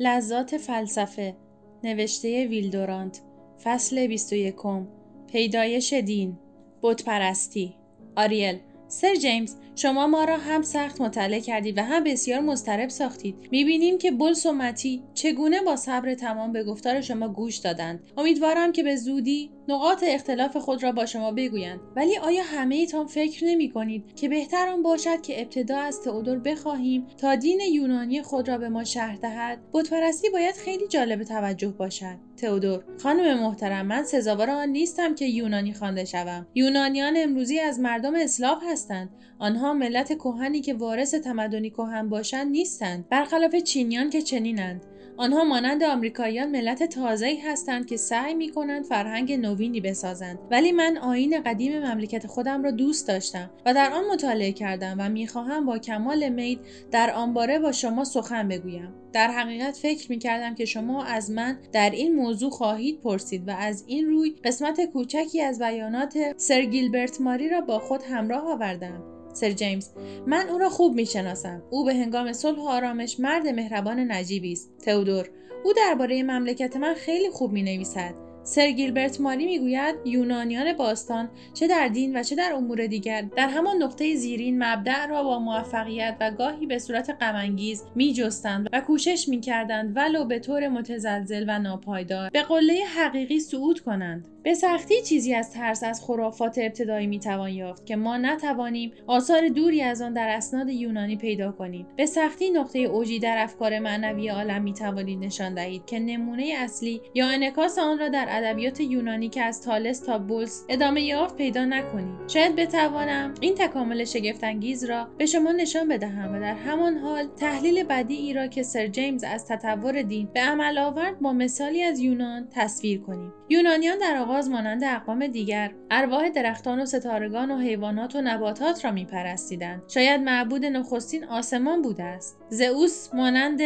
لذات فلسفه نوشته ویلدورانت فصل 21 پیدایش دین پرستی آریل سر جیمز شما ما را هم سخت مطلع کردید و هم بسیار مضطرب ساختید. می‌بینیم که بولس و متی چگونه با صبر تمام به گفتار شما گوش دادند. امیدوارم که به زودی نقاط اختلاف خود را با شما بگویند. ولی آیا همه ایتان فکر نمی کنید که بهتر آن باشد که ابتدا از تئودور بخواهیم تا دین یونانی خود را به ما شرح دهد؟ بتپرستی باید خیلی جالب توجه باشد. تئودور خانم محترم من سزاوار آن نیستم که یونانی خوانده شوم. یونانیان امروزی از مردم اسلاف هستند. آنها ملت کهنی که وارث تمدنی کهن باشند نیستند. برخلاف چینیان که چنینند. آنها مانند آمریکاییان ملت تازه‌ای هستند که سعی می کنند فرهنگ نوینی بسازند. ولی من آین قدیم مملکت خودم را دوست داشتم و در آن مطالعه کردم و می‌خواهم با کمال میل در آن باره با شما سخن بگویم. در حقیقت فکر می کردم که شما از من در این موضوع خواهید پرسید و از این روی قسمت کوچکی از بیانات سر گیلبرت ماری را با خود همراه آوردم. سر جیمز. من او را خوب می‌شناسم. او به هنگام صلح و آرامش مرد مهربان نجیبی است. تئودور. او درباره مملکت من خیلی خوب می نویسد سر گیلبرت ماری می‌گوید یونانیان باستان چه در دین و چه در امور دیگر در همان نقطه زیرین مبدع را با موفقیت و گاهی به صورت غمانگیز میجستند و کوشش می‌کردند ولو به طور متزلزل و ناپایدار به قله حقیقی صعود کنند. به سختی چیزی از ترس از خرافات ابتدایی می‌توان یافت که ما نتوانیم آثار دوری از آن در اسناد یونانی پیدا کنیم. به سختی نقطه اوجی در افکار معنوی عالم می‌توانید نشان دهید که نمونه اصلی یا انعکاس آن را در ادبیات یونانی که از تالس تا بولس ادامه یافت پیدا نکنید. شاید بتوانم این تکامل شگفتانگیز را به شما نشان بدهم و در همان حال تحلیل بدیعی را که سر جیمز از تطور دین به عمل آورد با مثالی از یونان تصویر کنیم. یونانیان در آغاز مانند اقوام دیگر. ارواح درختان و ستارگان و حیوانات و نباتات را میپرستیدند. شاید معبود نخستین آسمان بوده است. زئوس مانند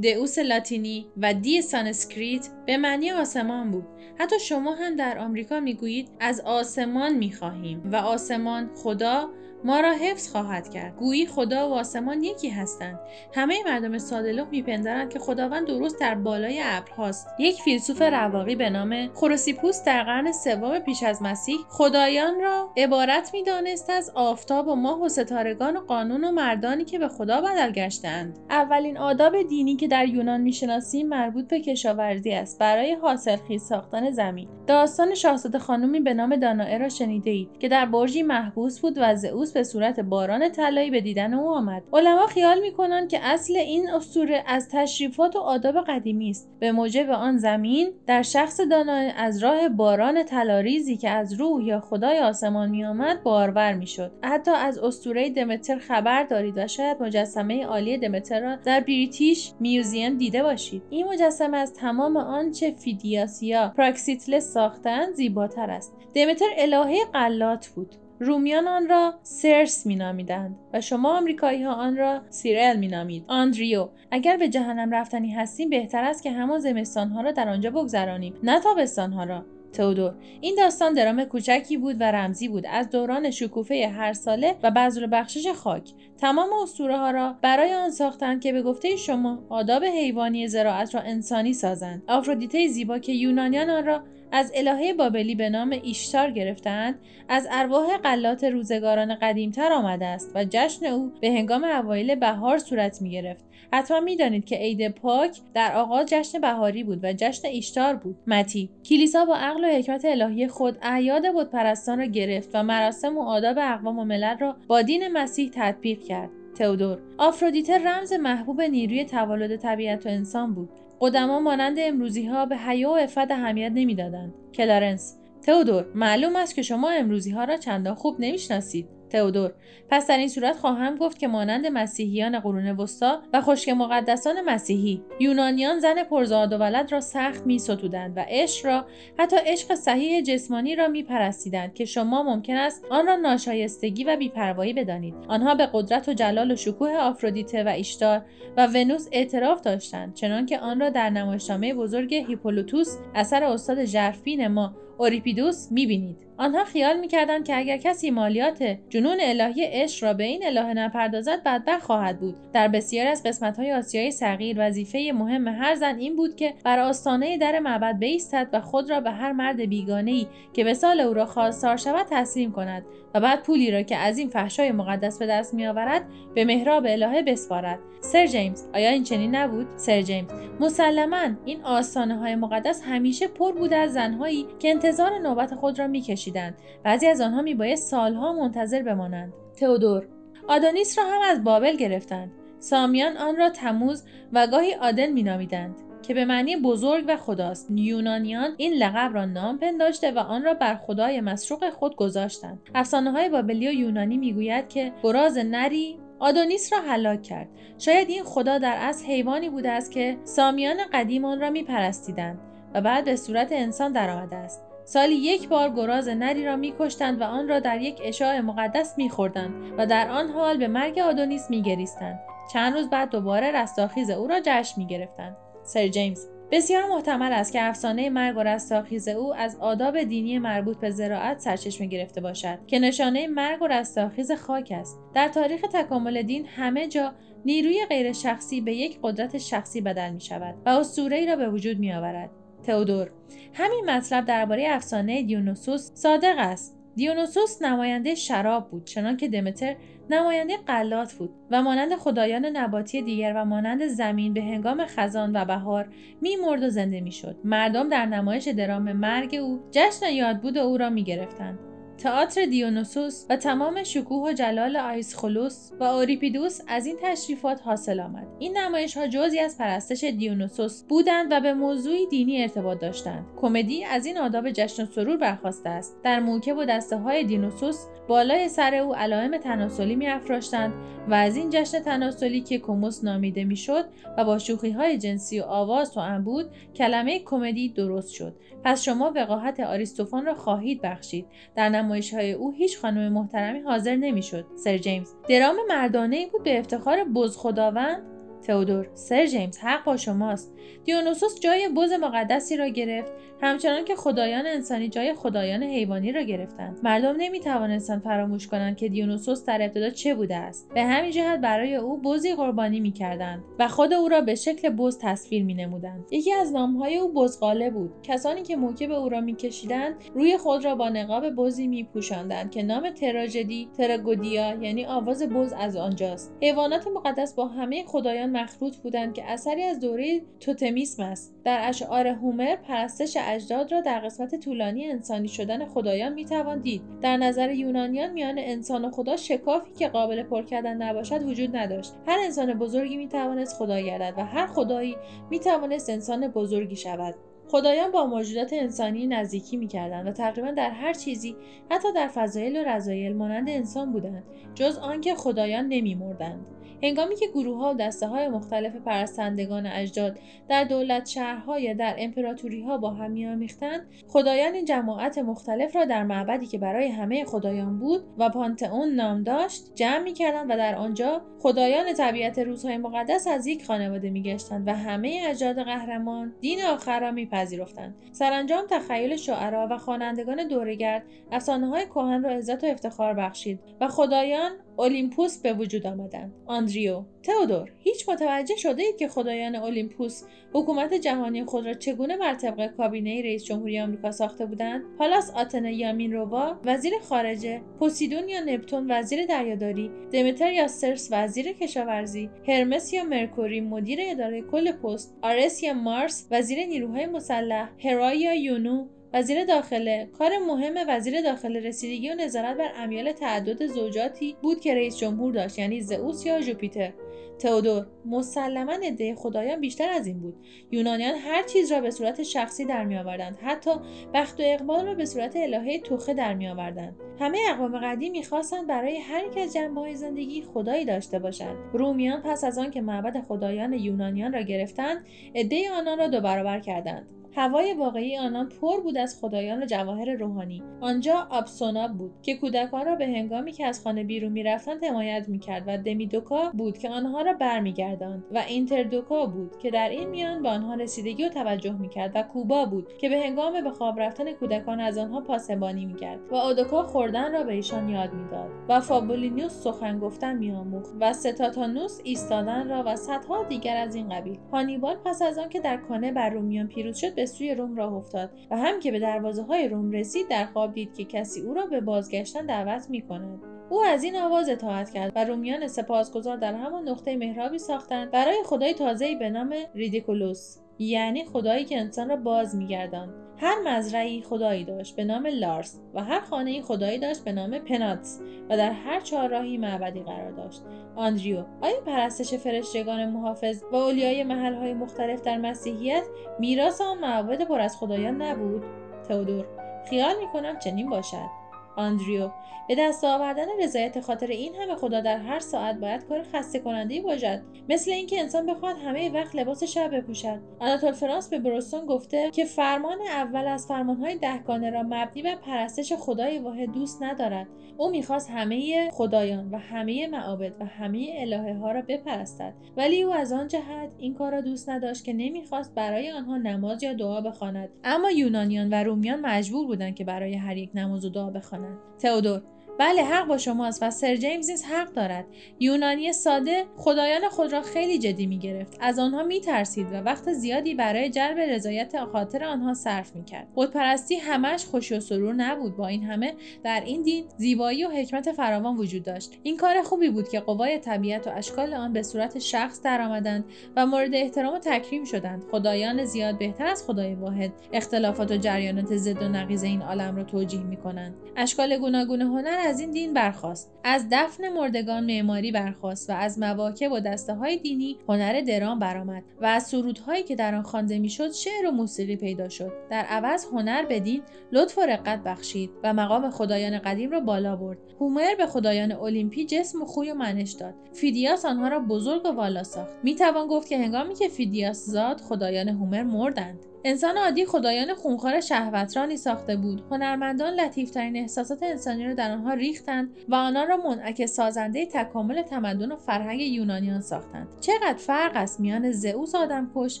دئوس لاتینی و دی سانسکریت به معنی آسمان بود. حتی شما هم در آمریکا می‌گویید از آسمان می‌خواهیم و آسمان خدا ما را حفظ خواهد کرد. گویی خدا و آسمان یکی هستند. همه مردم سادلو میپندارند که خداوند درست در بالای ابرهاست یک فیلسوف رواقی به نام خروسیپوس در قرن سوم پیش از مسیح خدایان را عبارت می‌دانست از آفتاب و ماه و ستارگان و قانون و مردانی که به خدا بدل گشتند اولین آداب دینی که در یونان می‌شناسیم مربوط به کشاورزی است. برای حاصلخیز ساختن زمین. داستان شاهزاده خانومی به نام دانائه را شنیده که در برجی محبوس بود و زئوس به صورت باران طلایی به دیدن او آمد. علما خیال می‌کنند که اصل این اسطوره از تشریفات و آداب قدیمی است. به موجب آن زمین در شخص دانا از راه باران طلاریزی که از روح یا خدای آسمان میآمد بارور می‌شد. حتی از اسطوره دمتر خبر دارید و شاید مجسمه عالی دمتر را در بریتیش میوزیم دیده باشید. این مجسمه از تمام آنچه فیدیاسیا پراکسیتلس ساختند زیباتر است. دمتر الهه قلات بود. رومیان آن را سرس مینامیدند و شما آمریکایی ها آن را سیرل مینامید. آندریو اگر به جهنم رفتنی هستیم بهتر است که همان زمستان ها را در آنجا بگذرانیم نه تابستان ها را. تئودور این داستان درام کوچکی بود و رمزی بود. از دوران شکوفه هر ساله و بذر بخشش خاک تمام اسطوره ها را برای آن ساختند که به گفته شما آداب حیوانی زراعت را انسانی سازند. آفرودیته زیبا که یونانیان آن را از الهه بابلی به نام ایشتار گرفتند از ارواح قلات روزگاران قدیمتر آمده است و جشن او به هنگام اوایل بهار صورت می گرفت حتما می‌دانید که عید پاک در آغاز جشن بهاری بود و جشن ایشتار بود. متی کلیسا با عقل و حکمت الهی خود اعیاد پرستان را گرفت و مراسم و آداب اقوام و ملل را با دین مسیح تطبیق کرد. تئودور آفرودیته رمز محبوب نیروی تولد طبیعت و انسان بود. قدما مانند امروزی ها به حیا و عفت اهمیت نمی‌دادند. کلارنس تئودور معلوم است که شما امروزی ها را چندان خوب نمی‌شناسید. تئودور. پس در این صورت خواهم گفت که مانند مسیحیان قرون وسطا و خشک مقدسان مسیحی یونانیان زن پرزاد و ولد را سخت می ستودند و عشق را حتی عشق صحیح جسمانی را می پرستیدند که شما ممکن است آن را ناشایستگی و بیپروایی بدانید. آنها به قدرت و جلال و شکوه آفرودیته و ایشتار و ونوس اعتراف داشتند چنانکه آن را در نمایشنامه بزرگ هیپولوتوس اثر استاد ژرفین ما اوریپیدوس می‌بینید. آنها خیال می‌کردند که اگر کسی مالیات جنون الهی عشق را به این الهه نپردازد بدبخت خواهد بود. در بسیاری از قسمتهای آسیای صغیر وظیفه مهم هر زن این بود که بر آستانه در معبد بایستد و خود را به هر مرد بیگانهای که به سال او را خواستار شود تسلیم کند و بعد پولی را که از این فحشای مقدس به دست میآورد به محراب الهه بسپارد. سر جیمز آیا این چنین نبود؟ سر جیمز مسلما این آستانه های مقدس همیشه پر بوده از زنهایی که انتظار نوبت خود را میکشیدند. بعضی از آنها میبایست سالها منتظر بمانند. تئودور. آدونیس را هم از بابل گرفتند. سامیان آن را تموز و گاهی آدن مینامیدند که به معنی بزرگ و خداست. یونانیان این لقب را نام پنداشته و آن را بر خدای مسروق خود گذاشتند. افسانه های بابلی و یونانی می‌گوید که گراز نری آدونیس را هلاک کرد. شاید این خدا در اصل حیوانی بوده است که سامیان قدیم آن را میپرستیدند و بعد به صورت انسان درآمده است. سالی یک بار گراز نری را میکشتند و آن را در یک اشاع مقدس میخوردند و در آن حال به مرگ آدونیس میگریستند. چند روز بعد دوباره رستاخیز او را جشن می‌گرفتند. سر جیمز بسیار محتمل است که افسانه مرگ و رستاخیز او از آداب دینی مربوط به زراعت سرچشمه گرفته باشد که نشانه مرگ و رستاخیز خاک است. در تاریخ تکامل دین همه جا نیروی غیر شخصی به یک قدرت شخصی بدل می شود و اسطوره ای را به وجود می آورد تئودور. همین مطلب درباره افسانه دیونوسوس صادق است. دیونوسوس نماینده شراب بود چنانکه دمتر نماینده قلات بود و مانند خدایان نباتی دیگر و مانند زمین به هنگام خزان و بهار میمرد و زنده می‌شد. مردم در نمایش درام مرگ او جشن یادبود او را می‌گرفتند. تئاتر دیونوسوس و تمام شکوه و جلال آیسخولوس و اوریپیدوس از این تشریفات حاصل آمد. این نمایش ها جزی از پرستش دیونوسوس بودند و به موضوعی دینی ارتباط داشتند. کمدی از این آداب جشن و سرور برخواسته است. در موکب و دسته های دینوسوس بالای سر او علائم تناسلی میافراشتند و از این جشن تناسلی که کوموس نامیده می‌شد و با شوخی های جنسی و آواز و انبود کلمه کمدی درست شد. پس شما وقاحت آریستوفان را خواهید بخشید. در نمایش های او هیچ خانم محترمی حاضر نمی‌شد سر جیمز. درام مردانه ای بود به افتخار بز خداوند تئودور سر جیمز حق با شماست. دیونوسوس جای بز مقدسی را گرفت همچنان که خدایان انسانی جای خدایان حیوانی را گرفتند. مردم نمی توانستند فراموش کنند که دیونوسوس در ابتدا چه بوده است. به همین جهت برای او بزی قربانی می کردند و خود او را به شکل بز تصویر می نمودند یکی از نامهای او بزغاله بود. کسانی که موکب او را میکشیدند روی خود را با نقاب بزی می پوشاندند که نام تراژدی تراگودیا یعنی آواز بز از آنجاست. حیوانات مقدس با همه خدایان مخلوط بودند که اثری از دوره توتمیسم است. در اشعار هومر پرستش اجداد را در قسمت طولانی انسانی شدن خدایان می‌توان دید. در نظر یونانیان میان انسان و خدا شکافی که قابل پر کردن نباشد وجود نداشت. هر انسان بزرگی می‌توانست خدا گردد و هر خدایی می‌توانست انسان بزرگی شود. خدایان با موجودات انسانی نزدیکی می‌کردند و تقریبا در هر چیزی حتی در فضایل و رضایل مانند انسان بودند جز آنکه خدایان نمیمردند. هنگامی که گروه ها و دسته های مختلف پرستندگان اجداد در دولت شهرها یا در امپراتوری ها با هم میآمیختند خدایان این جماعت مختلف را در معبدی که برای همه خدایان بود و پانتئون نام داشت جمع می‌کردند و در آنجا خدایان طبیعت روزهای مقدس از یک خانواده میگشتند و همه اجداد قهرمان دین آخر را میپذیرفتند. سرانجام تخیل شعرا و خوانندگان دورگرد افسانه های کهن را عزت و افتخار بخشید و خدایان اولیمپوس به وجود آمدند. آندریو. تئودور هیچ متوجه شده اید که خدایان اولیمپوس حکومت جهانی خود را چگونه بر طبق کابینه رئیس جمهوری آمریکا ساخته بودند؟ پالاس آتنا یا مینرووا وزیر خارجه پوسیدون یا نپتون وزیر دریاداری دمتر یا سرس وزیر کشاورزی هرمس یا مرکوری مدیر اداره کل پست آرس یا مارس وزیر نیروهای مسلح هرا یا یونو وزیر داخله. کار مهم وزیر داخله رسیدگی و نظارت بر امیال تعدد زوجاتی بود که رئیس جمهور داشت یعنی زئوس یا جوپیتر. تئودور مسلما عده خدایان بیشتر از این بود. یونانیان هر چیز را به صورت شخصی در میآوردند حتی بخت و اقبال را به صورت الهه توخه در میآوردند همه اقوام قدیم می‌خواستند برای هر یک از جنبههای زندگی خدایی داشته باشند. رومیان پس از آن که معبد خدایان یونانیان را گرفتند عده آنان را دو برابر کردند. هوای واقعی آنان پر بود از خدایان و جواهر روحانی. آنجا آبسونا بود که کودکان را به هنگامی که از خانه بیرون می‌رفتند حمایت می‌کرد و دمیدوکا بود که آنها را برمیگرداند و اینتردوکا بود که در این میان به آنها رسیدگی و توجه می‌کرد و کوبا بود که به هنگام به خواب رفتن کودکان از آنها پاسبانی می‌کرد و آدوکا خوردن را به ایشان یاد می‌داد. و فابولینیوس سخن گفتن میآموخت و ستاتانوس ایستادن را و صدها دیگر از این قبیل. هانیبال پس از آنکه در کانه بر رومیان پیروز شد به سوی روم راه افتاد و هم که به دروازه های روم رسید در خواب دید که کسی او را به بازگشتن دعوت می کند. او از این آواز اطاعت کرد و رومیان سپاسگزار در همان نقطه محرابی ساختند برای خدای تازه‌ای به نام ریدیکولوس یعنی خدایی که انسان را باز میگرداند هر مزرعی خدایی داشت به نام لارس و هر خانه خدایی داشت به نام پناتس و در هر چهارراهی معبدی قرار داشت. آندریو آیا پرستش فرشتگان محافظ و اولیای محلهای مختلف در مسیحیت میراث آن معبد پر از خدایان نبود؟ تئودور خیال می‌کنم چنین باشد. آندریو. به دست آوردن رضایت خاطر این همه خدا در هر ساعت باید کار خسته کننده باشد. مثل اینکه انسان بخواد همه وقت لباس شب بپوشد. آناتول فرانس به بروستون گفته که فرمان اول از فرمانهای دهگانه را مبنی بر پرستش خدای واحد دوست ندارد. او می‌خواست همه خدایان و همه معابد و همه الهه ها را بپرستد. ولی او از آن جهت این کار را دوست نداشت که نمی‌خواست برای آنها نماز یا دعا بخواند. اما یونانیان و رومیان مجبور بودند که برای هر یک نماز و دعا بخوانند. تئودور بله حق با شماست و سر جیمز نیز حق دارد. یونانی ساده خدایان خود را خیلی جدی می گرفت از آنها می ترسید و وقت زیادی برای جلب رضایت خاطر آنها صرف می کرد خودپرستی همش خوشی و سرور نبود. با این همه در این دین زیبایی و حکمت فراوان وجود داشت. این کار خوبی بود که قوای طبیعت و اشکال آن به صورت شخص درآمدند و مورد احترام و تکریم شدند. خدایان زیاد بهتر از خدای واحد اختلافات و جریانات ضد و نقیض این عالم را توجیه می کنند اشکال گوناگون هنر از این دین برخواست از دفن مردگان معماری برخواست و از مواکب و دسته های دینی هنر درام برآمد و از سرودهایی که در آن خوانده می‌شد شعر و موسیقی پیدا شد. در عوض هنر به دین لطف و رقت بخشید و مقام خدایان قدیم را بالا برد. هومر به خدایان المپی جسم و خوی و منش داد. فیدیاس آنها را بزرگ و والا ساخت. می‌توان گفت که هنگامی که فیدیاس زاد خدایان هومر مردند. انسان عادی خدایان خونخوار شهوترانی ساخته بود. هنرمندان لطیفترین احساسات انسانی را در آنها ریختند و آنان را منعکس سازنده تکامل تمدن و فرهنگ یونانیان ساختند. چقدر فرق است میان زئوس آدمکش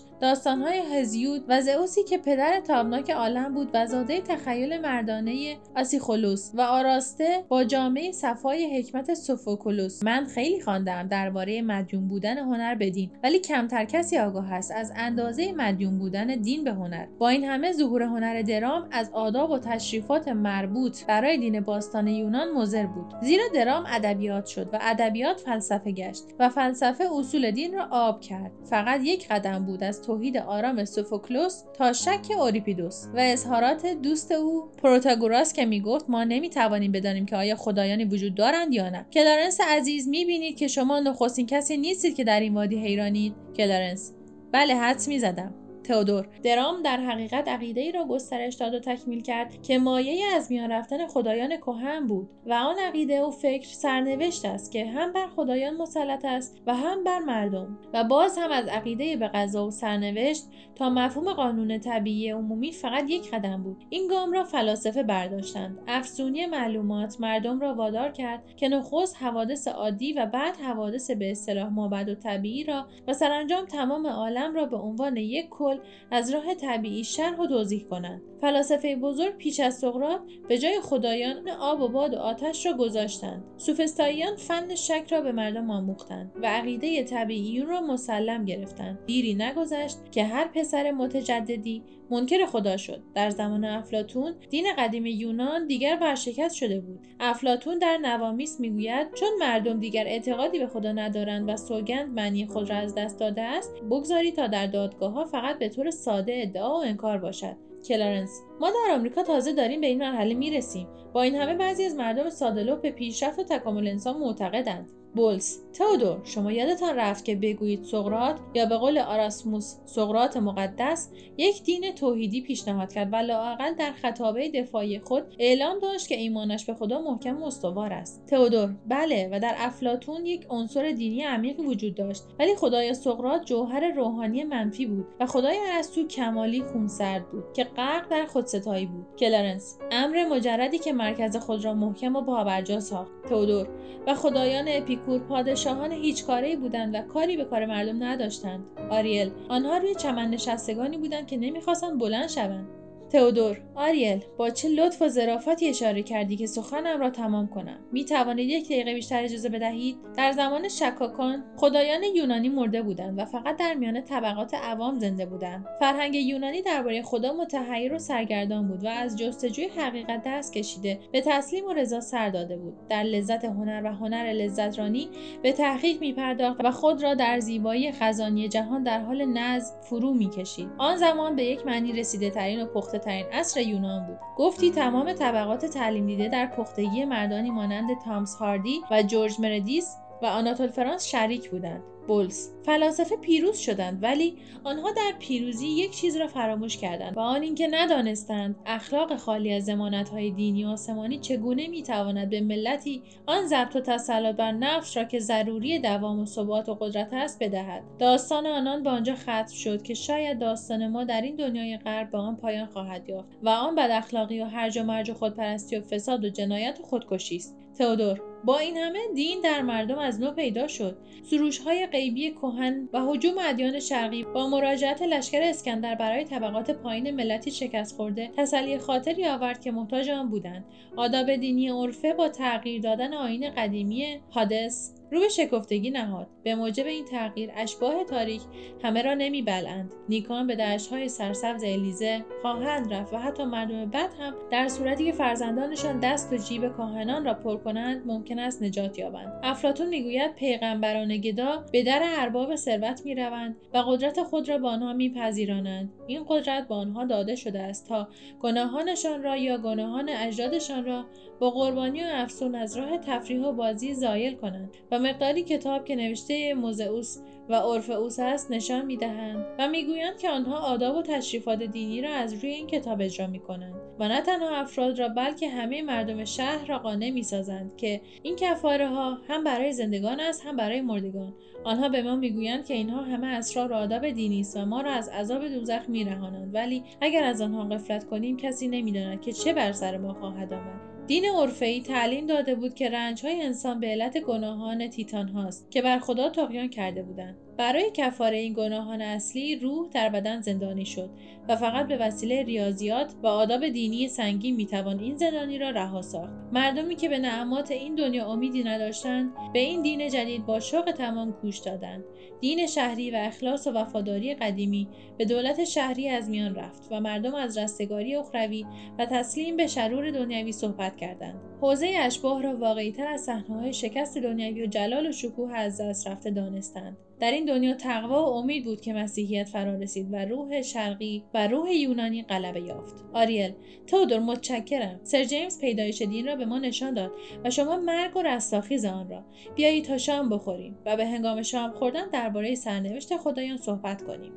داستانهای هزیود و زئوسی که پدر تابناک عالم بود و زاده تخیل مردانه آیسخولوس و آراسته با جامه صفای حکمت سوفوکلوس. من خیلی خواندم درباره مدیون بودن هنر به دین ولی کمتر کسی آگاه است. از اندازه مدیون بودن دین به هنر. با این همه ظهور هنر درام از آداب و تشریفات مربوط برای دین باستان یونان مضر بود. زیرا درام ادبیات شد و ادبیات فلسفه گشت و فلسفه اصول دین را آب کرد. فقط یک قدم بود از توحید آرام سوفوکلوس تا شک اوریپیدوس و اظهارات دوست او. پروتاگوراس که می‌گفت ما نمی‌توانیم بدانیم که آیا خدایانی وجود دارند یا نه. کلارنس عزیز می‌بینید که شما نخستین کسی نیستید که در این وادی حیرانید. کلارنس. بله حدس می‌زدم. تئودور. درام در حقیقت عقیده ای را گسترش داد و تکمیل کرد که مایه از میان رفتن خدایان کهن بود و آن عقیده و فکر سرنوشت است که هم بر خدایان مسلط است و هم بر مردم و باز هم از عقیده به قضا و سرنوشت تا مفهوم قانون طبیعی عمومی فقط یک قدم بود. این گام را فلاسفه برداشتند. افزونی معلومات مردم را وادار کرد که نخست حوادث عادی و بعد حوادث به اصطلاح مابد و طبیعی را و سرانجام تمام عالم را به عنوان یک کل از راه طبیعی شرح و توضیح کنند. فلاسفه بزرگ پیش از سقراط به جای خدایان آب و باد و آتش را گذاشتند. سوفستاییان فن شک را به مردم آموختند و عقیده طبیعیون را مسلم گرفتند. دیری نگذشت که هر پسر متجددی منکر خدا شد. در زمان افلاتون دین قدیم یونان دیگر ورشکست شده بود. افلاتون در نوامیس می‌گوید چون مردم دیگر اعتقادی به خدا ندارند و سوگند معنی خود را از دست داده است بگذارید تا در دادگاه ها فقط به طور ساده ادعا و انکار باشد. کلارنس. ما در آمریکا تازه داریم به این مرحله می‌رسیم. با این همه بعضی از مردم ساده‌لوح به پیشرفت و تکامل انسان معتقدند. بولس تئودور شما یادتان رفت که بگویید سقرات یا به قول آراسموس سقرات مقدس یک دین توحیدی پیشنهاد کرد و لااقل در خطابه دفاعی خود اعلام داشت که ایمانش به خدا محکم و استوار است. تئودور بله و در افلاتون یک عنصر دینی عمیقی وجود داشت ولی خدای سقرات جوهر روحانی منفی بود و خدای ارسطو کمالی خونسرد بود که غرق در خودستایی بود. کلارنس امر مجردی که مرکز خود را محکم و پابرجا ساخت. تئودور و خدایان اپیکور پادشاهان هیچ کاره بودند و کاری به کار مردم نداشتند. آریل آنها روی چمن نشستگانی بودند که نمی‌خواستند بلند شوند. تئودور آریل با چه لطف و ظرافتی اشاره کردی که سخنم را تمام کنم؟ می توانید یک دقیقه بیشتر اجازه بدهید؟ در زمان شکاکان خدایان یونانی مرده بودند و فقط در میان طبقات عوام زنده بودند. فرهنگ یونانی درباره خدا متحیر و سرگردان بود و از جستجوی حقیقت دست کشیده به تسلیم و رضا سر داده بود. در لذت هنر و هنر لذت رانی به تحقیق می پرداخت و خود را در زیبایی خزانی جهان در حال نظم فرو می‌کشید آن زمان به یک معنی رسیده ترین و پخته ترین عصر یونان بود. گفتی تمام طبقات تعلیم دیده در پختگی مردانی مانند تامس هاردی و جورج مردیس و آناتول فرانس شریک بودند. بولس. فلاسفه پیروز شدند ولی آنها در پیروزی یک چیز را فراموش کردند و آن اینکه ندانستند اخلاق خالی از های دینی آسمانی چگونه می‌تواند به ملتی آن ضبط و تسلط بر نفس را که ضروری دوام و ثبات و قدرت است بدهد. داستان آنان به آنجا ختم شد که شاید داستان ما در این دنیای غرب به آن پایان خواهد یافت و آن بد اخلاقی و هرج و مرج و خودپرستی و فساد و جنایت و خودکشی است. تئودور با این همه دین در مردم از نو پیدا شد. سروش های غیبی کهن و حجوم ادیان شرقی با مراجعت لشکر اسکندر برای طبقات پایین ملتی شکست خورده تسلی خاطری آورد که محتاج آن بودند. آداب دینی عرفه با تغییر دادن آین قدیمی حادث رو به شکفتگی نهاد. به موجب این تغییر اشباه تاریک همه را نمیبلند نیکان به دشتهای سرسبز الیزه خواهند رفت و حتی مردم بد هم در صورتی که فرزندانشان دست و جیب کاهنان را پر کنند ممکن است نجات یابند. افلاتون می‌گوید پیغمبران گدا به در ارباب ثروت می‌روند و قدرت خود را به آنها میپذیرانند. این قدرت به آنها داده شده است تا گناهانشان را یا گناهان اجدادشان را با قربانی و افسون از راه تفریح و بازی زایل کنند و مقداری کتاب که نوشته موزئوس و اورفئوس است نشان می‌دهند و می‌گویند که آنها آداب و تشریفات دینی را از روی این کتاب اجرا می‌کنند و نه تنها افراد را بلکه همه مردم شهر را قانع می‌سازند که این کفاره ها هم برای زندگان است هم برای مردگان. آنها به ما می‌گویند که اینها همه اسرار و آداب دینی است و ما را از عذاب دوزخ میرهانند. ولی اگر از آنها غفلت کنیم کسی نمی‌داند که چه بر سر ما خواهد آمد. دین ای تعلیم داده بود که های انسان به علت گناهان تیتان هاست که بر خدا تقیان کرده بودند. برای کفاره این گناهان اصلی روح در بدن زندانی شد و فقط به وسیله ریاضیات و آداب دینی سنگین می‌توان این زندانی را رها ساخت. مردمی که به نعمات این دنیا امیدی نداشتند به این دین جدید با شوق تمام گوش دادند. دین شهری و اخلاص و وفاداری قدیمی به دولت شهری از میان رفت و مردم از رستگاری اخروی و تسلیم به شرور دنیوی صحبت کردند. حوزه اشباه را واقعیتر از صحنه‌های شکست دنیوی و جلال و شکوه از دست رفته دانستند. در این دنیا تقوا و امید بود که مسیحیت فرا رسید و روح شرقی و روح یونانی غلبه یافت. آریل تودور متشکرم. سر جیمز پیدایش دین را به ما نشان داد و شما مرگ و رستاخیز آن را. بیایید تا شام بخوریم و به هنگام شام خوردن درباره سرنوشت خدایان صحبت کنیم.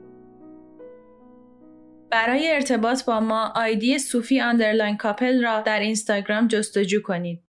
برای ارتباط با ما آیدی صوفی underline کاپل را در اینستاگرام جستجو کنید.